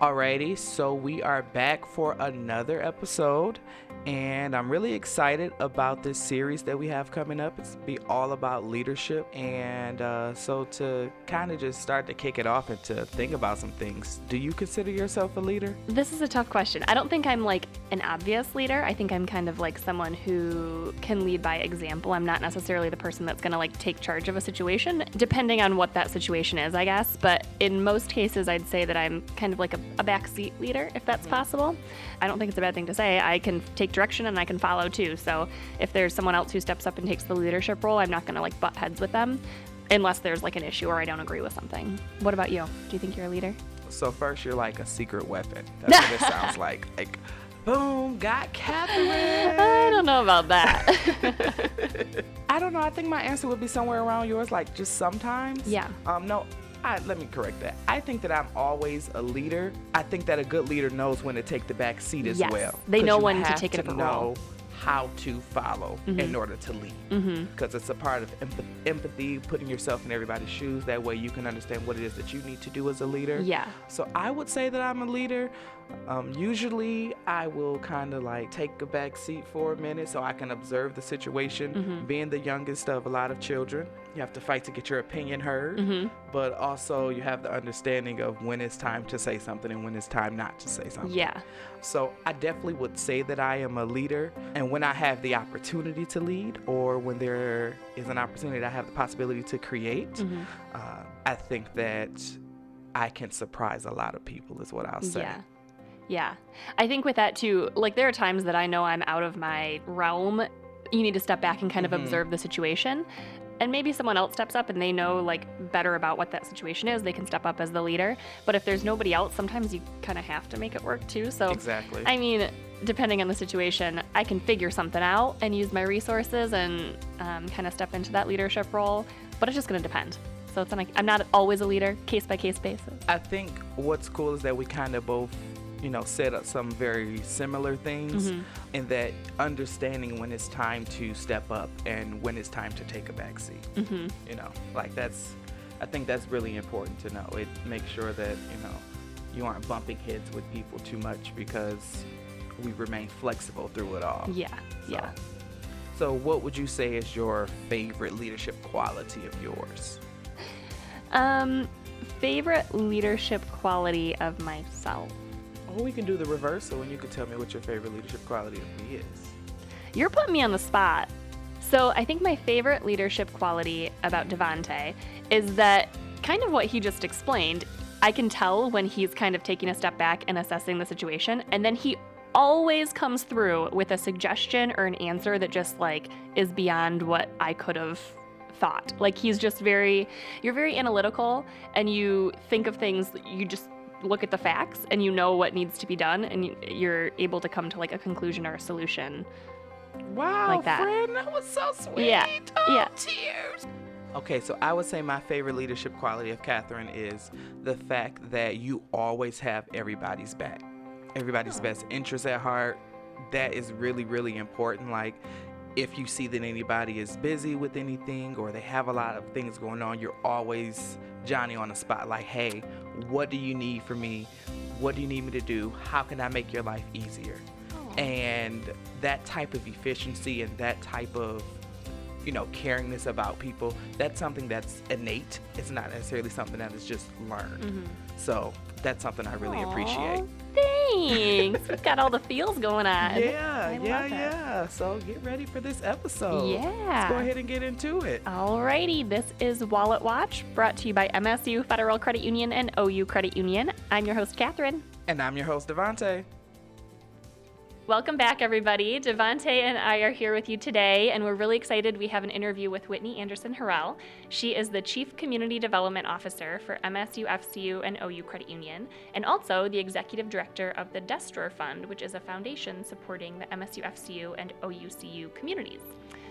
Alrighty, so we are back for another episode, and I'm really excited about this series that we have coming up. It's be all about leadership, and uh, so to kind of just start to kick it off and to think about some things. Do you consider yourself a leader? This is a tough question. I don't think I'm like an obvious leader. I think I'm kind of like someone who can lead by example. I'm not necessarily the person that's to like take charge of a situation, depending on what that situation is, I guess. But in most cases, I'd say that I'm kind of like a, a backseat leader, if that's possible. I don't think it's a bad thing to say. I can take direction and I can follow too. So if there's someone else who steps up and takes the leadership role, I'm not going to like butt heads with them unless there's like an issue or I don't agree with something. What about you? Do you think you're a leader? So first, you're like a secret weapon. That's what it sounds like. Like, boom, got Catherine. I don't know about that. I don't know. I think my answer would be somewhere around yours, like just sometimes. Yeah. Um. No. I, let me correct that. I think that I'm always a leader. I think that a good leader knows when to take the back seat as Yes, well. they know when to take it up a role. how to follow in Mhm. order to lead. mm-hmm. Because it's a part of empath- empathy, putting yourself in everybody's shoes. That way you can understand what it is that you need to do as a leader. Yeah. So I would say that I'm a leader. Um, usually, I will kind of like take a back seat for a minute so I can observe the situation. Mhm. Being the youngest of a lot of children, you have to fight to get your opinion heard, Mm-hmm. but also you have the understanding of when it's time to say something and when it's time not to say something. Yeah. So I definitely would say that I am a leader. And when I have the opportunity to lead, or when there is an opportunity I have the possibility to create, Mm-hmm. uh, I think that I can surprise a lot of people, is what I'll say. Yeah. Yeah. I think with that too, like there are times that I know I'm out of my realm. You need to step back and kind of Mhm. observe the situation. And maybe someone else steps up and they know like better about what that situation is. They can step up as the leader. But if there's nobody else, sometimes you kind of have to make it work too. So Exactly. I mean, depending on the situation, I can figure something out and use my resources and um, kind of step into that leadership role. But it's just going to depend. So it's not, I'm not always a leader, case by case basis. I think what's cool is that we kind of both, you know, set up some very similar things Mhm. in that understanding when it's time to step up and when it's time to take a back seat. hmm You know, like that's, I think that's really important to know. It makes sure that, you know, you aren't bumping heads with people too much because we remain flexible through it all. Yeah. So- Yeah. So, what would you say is your favorite leadership quality of yours? Um, favorite leadership quality of myself. Or we can do the reversal and you can tell me what your favorite leadership quality of me is. You're putting me on the spot. So I think my favorite leadership quality about Devante is that kind of what he just explained. I can tell when he's kind of taking a step back and assessing the situation, and then he always comes through with a suggestion or an answer that just like is beyond what I could have thought. Like he's just very you're very analytical and you think of things you just look at the facts and you know what needs to be done and you- you're able to come to like a conclusion or a solution. Wow, Like that. friend, that was so sweet. Yeah, Oh, yeah. tears. Okay, so I would say my favorite leadership quality of Catherine is the fact that you always have everybody's back, everybody's Oh. best interest at heart. That is really, really important. Like, if you see that anybody is busy with anything or they have a lot of things going on, you're always Johnny on the spot. Like, hey, what do you need from me? What do you need me to do? How can I make your life easier? and that type of efficiency and that type of you know caringness about people that's something that's innate it's not necessarily something that is just learned Mhm. so that's something i really appreciate Thanks. We've got all the feels going on. yeah I yeah yeah so get ready for this episode Yeah. let's go ahead and get into it Alrighty, this is Wallet Watch, brought to you by MSU Federal Credit Union and OU Credit Union. I'm your host, Catherine. and i'm your host devante Welcome back, everybody. Devante and I are here with you today, and we're really excited. We have an interview with Whitney Anderson Harrell. She is the Chief Community Development Officer for MSU FCU and OU Credit Union, and also the Executive Director of the Desk Drawer Fund, which is a foundation supporting the MSU FCU and OUCU communities.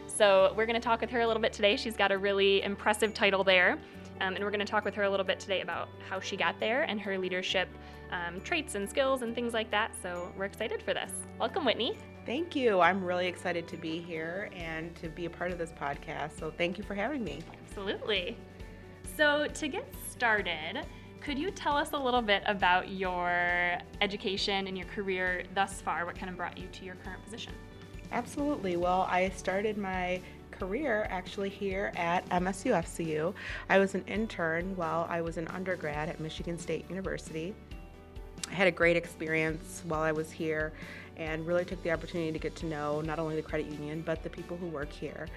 So, we're going to talk with her a little bit today. She's got a really impressive title there. Um, and we're going to talk with her a little bit today about how she got there and her leadership um, traits and skills and things like that. So we're excited for this. Welcome, Whitney. Thank you. I'm really excited to be here and to be a part of this podcast. So thank you for having me. Absolutely. So to get started, Could you tell us a little bit about your education and your career thus far? What kind of brought you to your current position? Absolutely. Well, I started my career actually here at MSU FCU. I was an intern while I was an undergrad at Michigan State University. I had a great experience while I was here and really took the opportunity to get to know not only the credit union but the people who work here.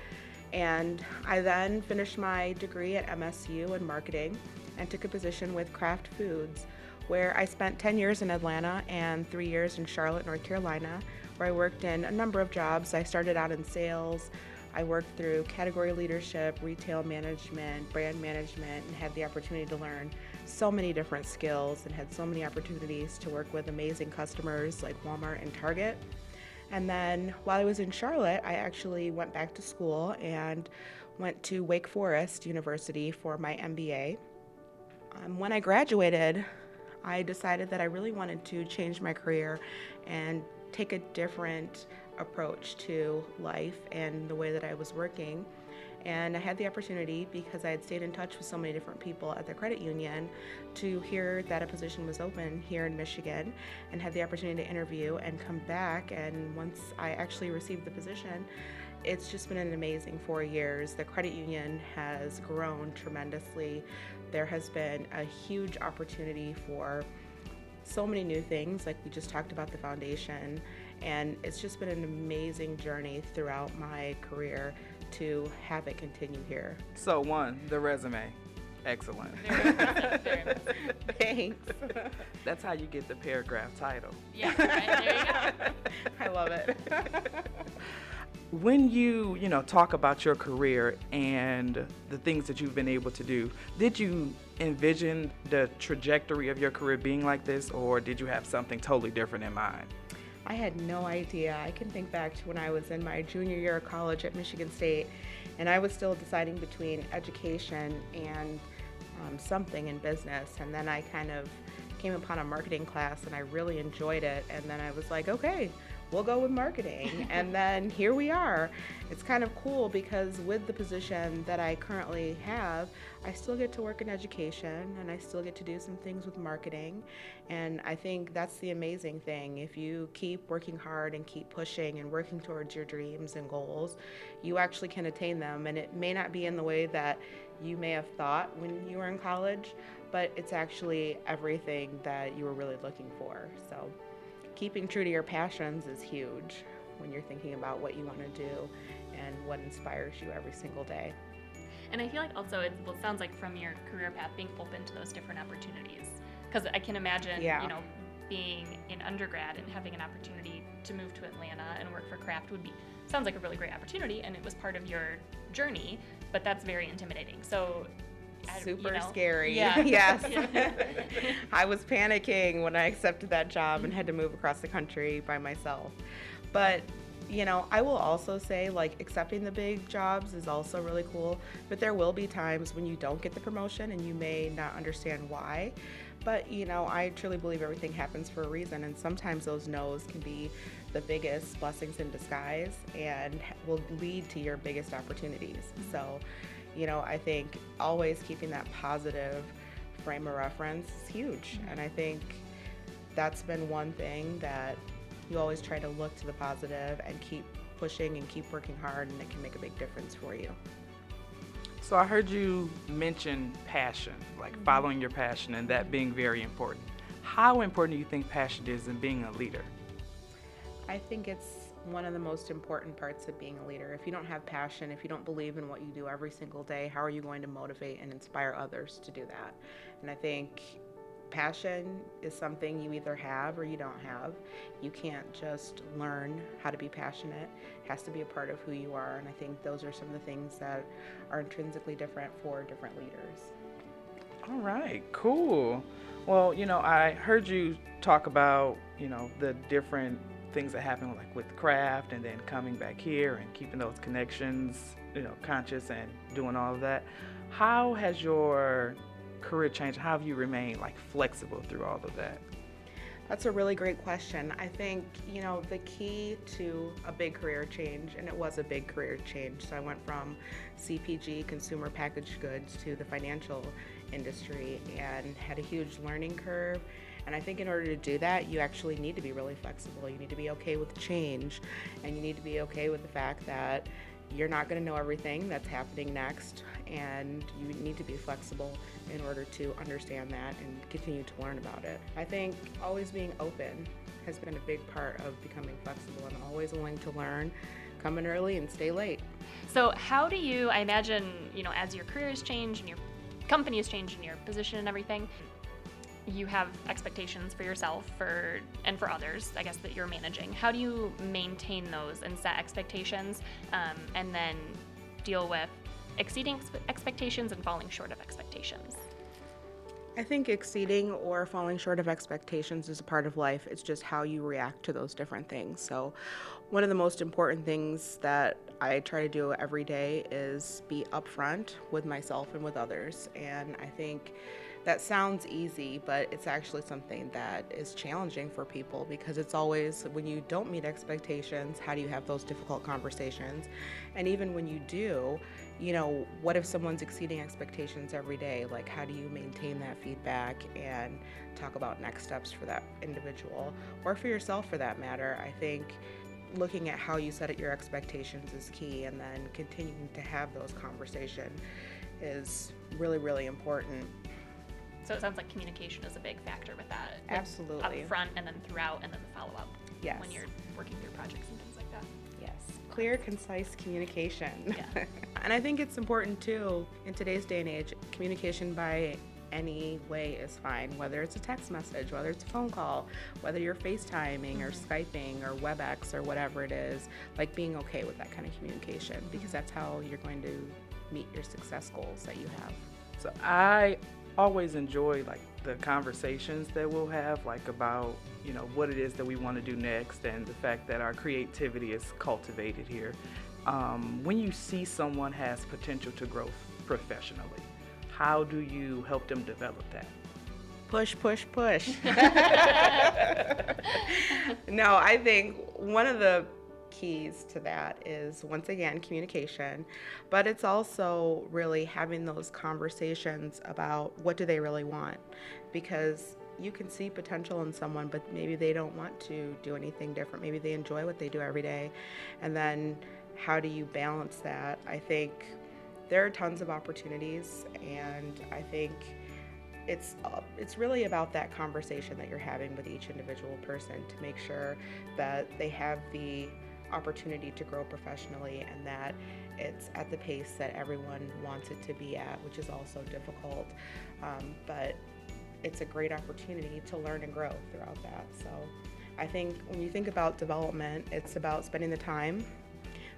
And I then finished my degree at MSU in marketing and took a position with Kraft Foods, where I spent 10 years in Atlanta and three years in Charlotte, North Carolina, where I worked in a number of jobs. I started out in sales. I worked through category leadership, retail management, brand management, and had the opportunity to learn so many different skills and had so many opportunities to work with amazing customers like Walmart and Target. And then while I was in Charlotte, I actually went back to school and went to Wake Forest University for my MBA. Um, when I graduated, I decided that I really wanted to change my career and take a different approach to life and the way that I was working. And I had the opportunity, because I had stayed in touch with so many different people at the credit union, to hear that a position was open here in Michigan and had the opportunity to interview and come back. And once I actually received the position, it's just been an amazing four years. The credit union has grown tremendously. There has been a huge opportunity for so many new things, like we just talked about the foundation, and it's just been an amazing journey throughout my career to have it continue here. So, one, the resume. Excellent. Very impressive, very impressive. Thanks. That's how you get the paragraph title. Yeah, right, there you go. I love it. When you, you know, talk about your career and the things that you've been able to do, did you envision the trajectory of your career being like this or did you have something totally different in mind? I had no idea. I can think back to when I was in my junior year of college at Michigan State, and I was still deciding between education and um, something in business. And then I kind of came upon a marketing class and I really enjoyed it. And then I was like, okay, we'll go with marketing. and then here we are. It's kind of cool because with the position that I currently have, I still get to work in education and I still get to do some things with marketing. And I think that's the amazing thing. If you keep working hard and keep pushing and working towards your dreams and goals, you actually can attain them. And it may not be in the way that you may have thought when you were in college, but it's actually everything that you were really looking for. So keeping true to your passions is huge when you're thinking about what you want to do and what inspires you every single day. And I feel like also it, sounds like from your career path being open to those different opportunities. Because I can imagine, Yeah. you know, being in undergrad and having an opportunity to move to Atlanta and work for Kraft would be sounds like a really great opportunity, and it was part of your journey. But that's very intimidating. So. I- you Super know, scary. Yeah. yes. I was panicking when I accepted that job and had to move across the country by myself. But you know, I will also say like accepting the big jobs is also really cool, but there will be times when you don't get the promotion and you may not understand why. But you know, I truly believe everything happens for a reason and sometimes those no's can be the biggest blessings in disguise and will lead to your biggest opportunities. So, you know, I think always keeping that positive frame of reference is huge. Mm-hmm. And I think that's been one thing that you always try to look to the positive and keep pushing and keep working hard, and it can make a big difference for you. So I heard you mention passion, like mm-hmm. following your passion and that being very important. How important do you think passion is in being a leader? I think it's one of the most important parts of being a leader. If you don't have passion, if you don't believe in what you do every single day, how are you going to motivate and inspire others to do that? And I think passion is something you either have or you don't have. You can't just learn how to be passionate. It has to be a part of who you are. And I think those are some of the things that are intrinsically different for different leaders. All right, cool. Well, you know, I heard you talk about, you know, the different things that happen like with Kraft and then coming back here and keeping those connections, you know, conscious and doing all of that. How has your career changed? How have you remained like flexible through all of that? That's a really great question. I think, you know, the key to a big career change, and it was a big career change. So I went from CPG, consumer packaged goods, to the financial industry and had a huge learning curve. And I think in order to do that, you actually need to be really flexible. You need to be okay with change, and you need to be okay with the fact that you're not going to know everything that's happening next, and you need to be flexible in order to understand that and continue to learn about it. I think always being open has been a big part of becoming flexible and always willing to learn, come in early and stay late. So, how do you, I imagine, you know, as your career has changed and your company has changed and your position and everything, you have expectations for yourself for and for others i guess that you're managing how do you maintain those and set expectations um, and then deal with exceeding ex- expectations and falling short of expectations I think exceeding or falling short of expectations is a part of life. It's just how you react to those different things. So, one of the most important things that I try to do every day is be upfront with myself and with others. And I think that sounds easy, but it's actually something that is challenging for people because it's always when you don't meet expectations, how do you have those difficult conversations? And even when you do, you know, what if someone's exceeding expectations every day? Like, how do you maintain that feedback and talk about next steps for that individual or for yourself for that matter? I think looking at how you set your expectations is key and then continuing to have those conversations is really, really important. So it sounds like communication is a big factor with that. Absolutely. Up front and then throughout and then the follow up. Yes. When you're working through projects and things like that. Yes. Clear, concise communication. Yeah. and I think it's important too in today's day and age, communication by any way is fine, whether it's a text message, whether it's a phone call, whether you're FaceTiming or Skyping or WebEx or whatever it is, like being okay with that kind of communication because that's how you're going to meet your success goals that you have. So I always enjoy like the conversations that we'll have like about you know what it is that we want to do next and the fact that our creativity is cultivated here. Um, when you see someone has potential to grow professionally how do you help them develop that? Push push push. No i think one of the keys to that is once again communication, but it's also really having those conversations about what do they really want because you can see potential in someone but maybe they don't want to do anything different. Maybe they enjoy what they do every day. And then how do you balance that? I think there are tons of opportunities and I think it's uh, it's really about that conversation that you're having with each individual person to make sure that they have the opportunity to grow professionally and that it's at the pace that everyone wants it to be at, which is also difficult. Um, but it's a great opportunity to learn and grow throughout that. So I think when you think about development, it's about spending the time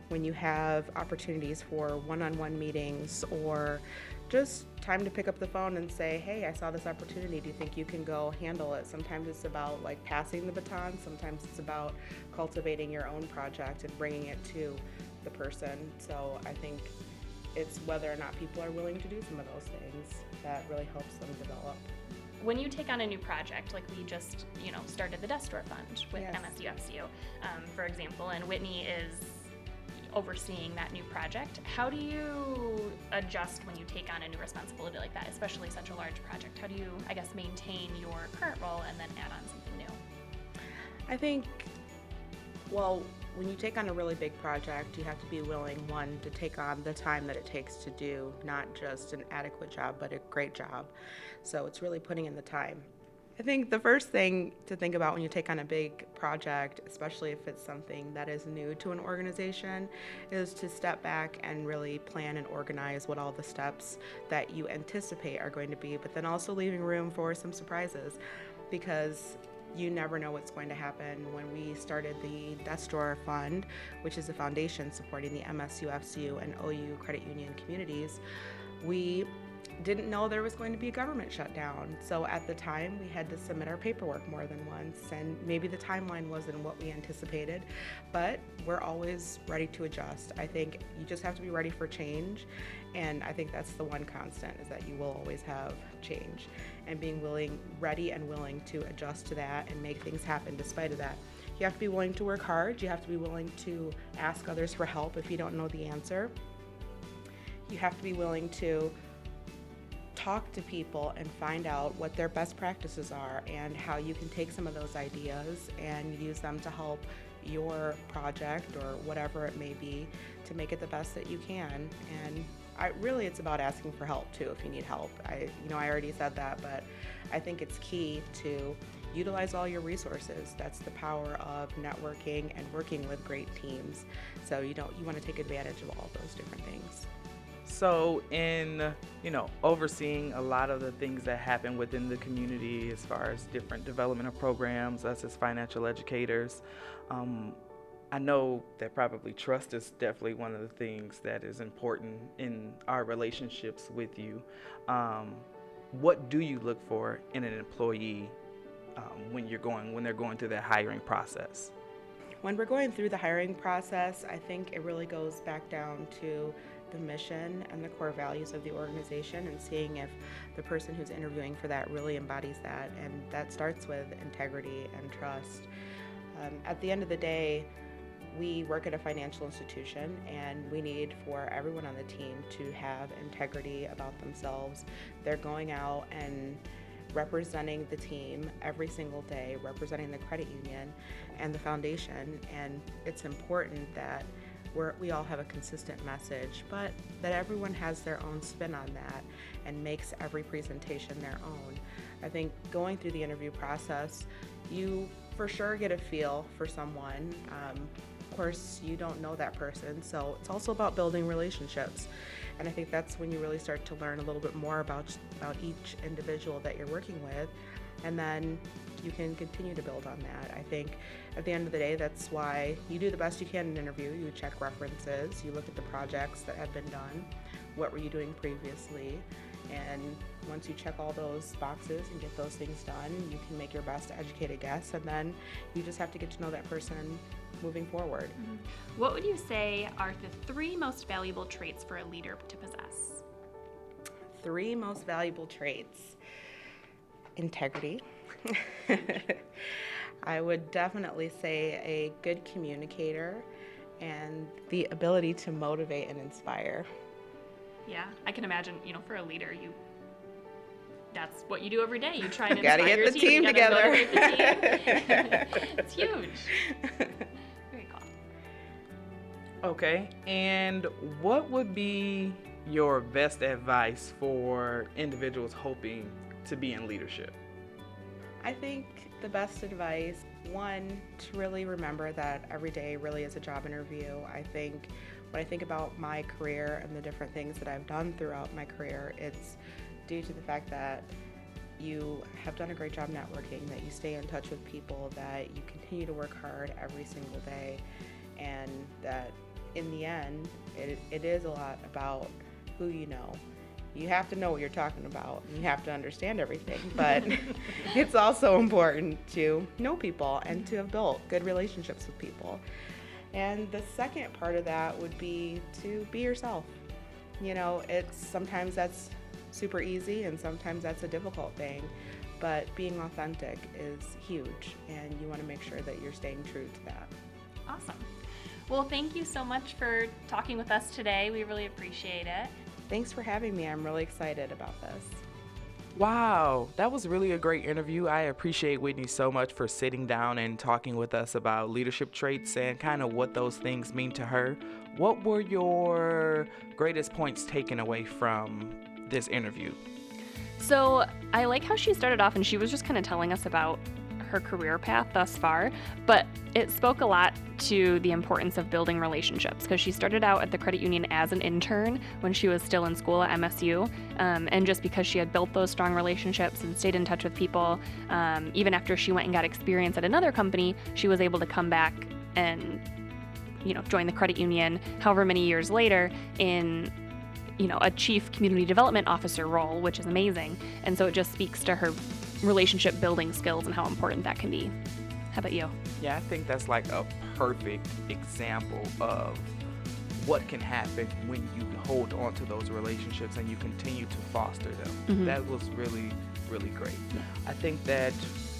when you have opportunities for one on one meetings or just time to pick up the phone and say, hey, I saw this opportunity. Do you think you can go handle it? Sometimes it's about like passing the baton, sometimes it's about cultivating your own project and bringing it to the person. So I think it's whether or not people are willing to do some of those things that really helps them develop. When you take on a new project, like we just, you know, started the Desk Drawer Fund with Yes. MSU FCU, um, for example, and Whitney is overseeing that new project. How do you adjust when you take on a new responsibility like that, especially such a large project? How do you, I guess, maintain your current role and then add on something new? I think, well, when you take on a really big project, you have to be willing, one, to take on the time that it takes to do not just an adequate job, but a great job. So it's really putting in the time. I think the first thing to think about when you take on a big project, especially if it's something that is new to an organization, is to step back and really plan and organize what all the steps that you anticipate are going to be, but then also leaving room for some surprises because you never know what's going to happen. When we started the Desk Drawer Fund, which is a foundation supporting the MSU, FCU, and OU credit union communities, we didn't know there was going to be a government shutdown. So at the time, we had to submit our paperwork more than once, and maybe the timeline wasn't what we anticipated, but we're always ready to adjust. I think you just have to be ready for change, and I think that's the one constant is that you will always have change and being willing, ready and willing to adjust to that and make things happen despite of that. You have to be willing to work hard. You have to be willing to ask others for help if you don't know the answer. You have to be willing to talk to people and find out what their best practices are and how you can take some of those ideas and use them to help your project or whatever it may be to make it the best that you can. And I, really, it's about asking for help too if you need help. I, you know, I already said that, but I think it's key to utilize all your resources. That's the power of networking and working with great teams. So you don't you want to take advantage of all those different things. So, in you know, overseeing a lot of the things that happen within the community, as far as different developmental programs, us as financial educators, um, I know that probably trust is definitely one of the things that is important in our relationships with you. Um, what do you look for in an employee um, when you're going when they're going through that hiring process? When we're going through the hiring process, I think it really goes back down to the mission and the core values of the organization and seeing if the person who's interviewing for that really embodies that. And that starts with integrity and trust. Um, at the end of the day, we work at a financial institution and we need for everyone on the team to have integrity about themselves. They're going out and representing the team every single day, representing the credit union and the foundation. And it's important that we all have a consistent message, but that everyone has their own spin on that and makes every presentation their own. I think going through the interview process, you for sure get a feel for someone. Um, of course, you don't know that person, so it's also about building relationships. And I think that's when you really start to learn a little bit more about about each individual that you're working with, and then you can continue to build on that. I think at the end of the day, that's why you do the best you can in an interview. You check references, you look at the projects that have been done, what were you doing previously, and once you check all those boxes and get those things done, you can make your best educated guess, and then you just have to get to know that person moving forward. Mm-hmm. What would you say are the three most valuable traits for a leader to possess? Three most valuable traits integrity. I would definitely say a good communicator and the ability to motivate and inspire. Yeah, I can imagine, you know, for a leader, you that's what you do every day. You try and gotta get the team, team together. The team. it's huge. Very cool. Okay, and what would be your best advice for individuals hoping to be in leadership? I think the best advice one to really remember that every day really is a job interview. I think when I think about my career and the different things that I've done throughout my career, it's due to the fact that you have done a great job networking, that you stay in touch with people, that you continue to work hard every single day, and that in the end, it, it is a lot about who you know. You have to know what you're talking about, and you have to understand everything, but it's also important to know people and to have built good relationships with people. And the second part of that would be to be yourself. You know, it's sometimes that's super easy, and sometimes that's a difficult thing. But being authentic is huge, and you want to make sure that you're staying true to that. Awesome. Well, thank you so much for talking with us today. We really appreciate it. Thanks for having me. I'm really excited about this. Wow, that was really a great interview. I appreciate Whitney so much for sitting down and talking with us about leadership traits and kind of what those things mean to her. What were your greatest points taken away from this interview? So I like how she started off and she was just kind of telling us about her career path thus far, but it spoke a lot to the importance of building relationships because she started out at the credit union as an intern when she was still in school at MSU. Um, and just because she had built those strong relationships and stayed in touch with people, um, even after she went and got experience at another company, she was able to come back and you know join the credit union however many years later in you know, a chief community development officer role, which is amazing. And so it just speaks to her relationship building skills and how important that can be. How about you? Yeah, I think that's like a perfect example of what can happen when you hold on to those relationships and you continue to foster them. Mm-hmm. That was really, really great. Yeah. I think that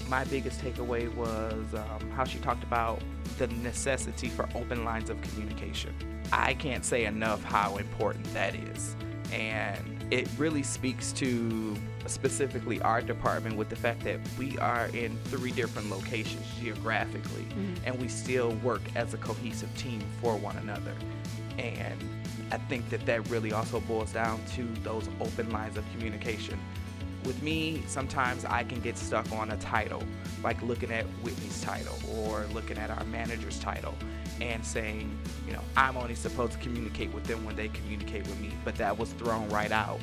my biggest takeaway was um, how she talked about the necessity for open lines of communication. I can't say enough how important that is. And it really speaks to specifically our department with the fact that we are in three different locations geographically Mm-hmm. and we still work as a cohesive team for one another and i think that that really also boils down to those open lines of communication with me sometimes i can get stuck on a title like looking at whitney's title or looking at our manager's title and saying you know i'm only supposed to communicate with them when they communicate with me but that was thrown right out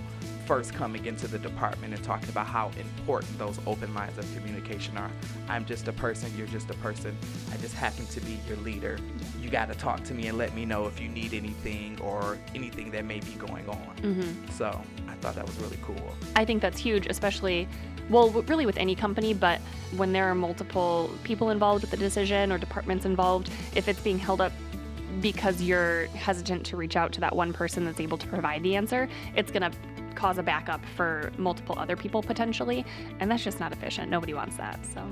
first coming into the department and talking about how important those open lines of communication are. I'm just a person, you're just a person. I just happen to be your leader. You got to talk to me and let me know if you need anything or anything that may be going on. Mm-hmm. So I thought that was really cool. I think that's huge, especially, well, really with any company, but when there are multiple people involved with the decision or departments involved, if it's being held up because you're hesitant to reach out to that one person that's able to provide the answer, it's going to cause a backup for multiple other people potentially, and that's just not efficient. Nobody wants that. So,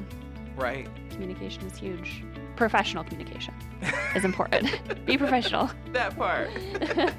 Right? communication is huge. Professional communication is important. Be professional. That part.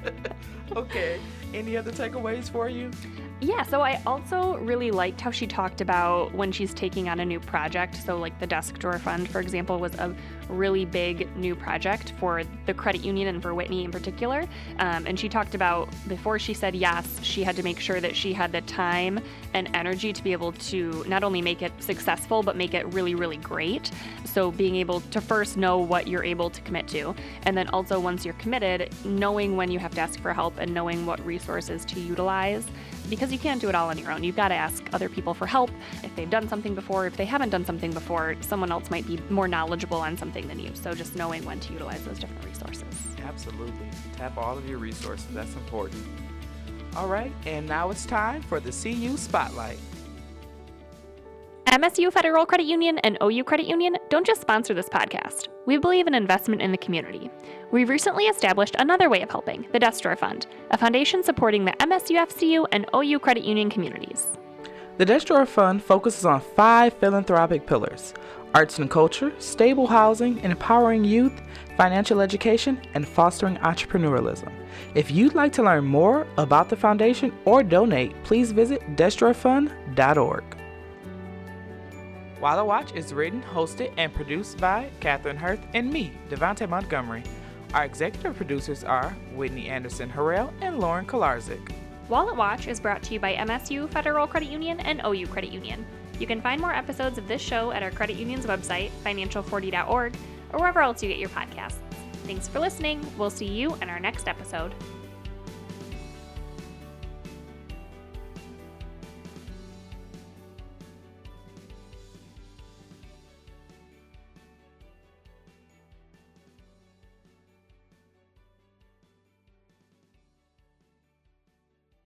okay. Any other takeaways for you? Yeah, so I also really liked how she talked about when she's taking on a new project. So, like the desk drawer fund, for example, was a really big new project for the credit union and for Whitney in particular. Um, and she talked about before she said yes, she had to make sure that she had the time and energy to be able to not only make it successful, but make it really, really great. So, being able to first know what you're able to commit to, and then also once you're committed, knowing when you have to ask for help and knowing what resources to utilize because you can't do it all on your own. You've got to ask other people for help. If they've done something before, if they haven't done something before, someone else might be more knowledgeable on something than you. So just knowing when to utilize those different resources. Absolutely. Tap all of your resources. That's important. All right. And now it's time for the CU Spotlight. MSU Federal Credit Union and OU Credit Union don't just sponsor this podcast. We believe in investment in the community. We've recently established another way of helping, the Desk Drawer Fund, a foundation supporting the MSU FCU and OU Credit Union communities. The Desk Drawer Fund focuses on five philanthropic pillars arts and culture, stable housing, empowering youth, financial education, and fostering entrepreneurialism. If you'd like to learn more about the foundation or donate, please visit deskdrawerfund.org. Wallet Watch is written, hosted, and produced by Catherine Hirth and me, Devontae Montgomery. Our executive producers are Whitney Anderson Harrell and Lauren Kolarzik. Wallet Watch is brought to you by MSU Federal Credit Union and OU Credit Union. You can find more episodes of this show at our credit union's website, financial40.org, or wherever else you get your podcasts. Thanks for listening. We'll see you in our next episode.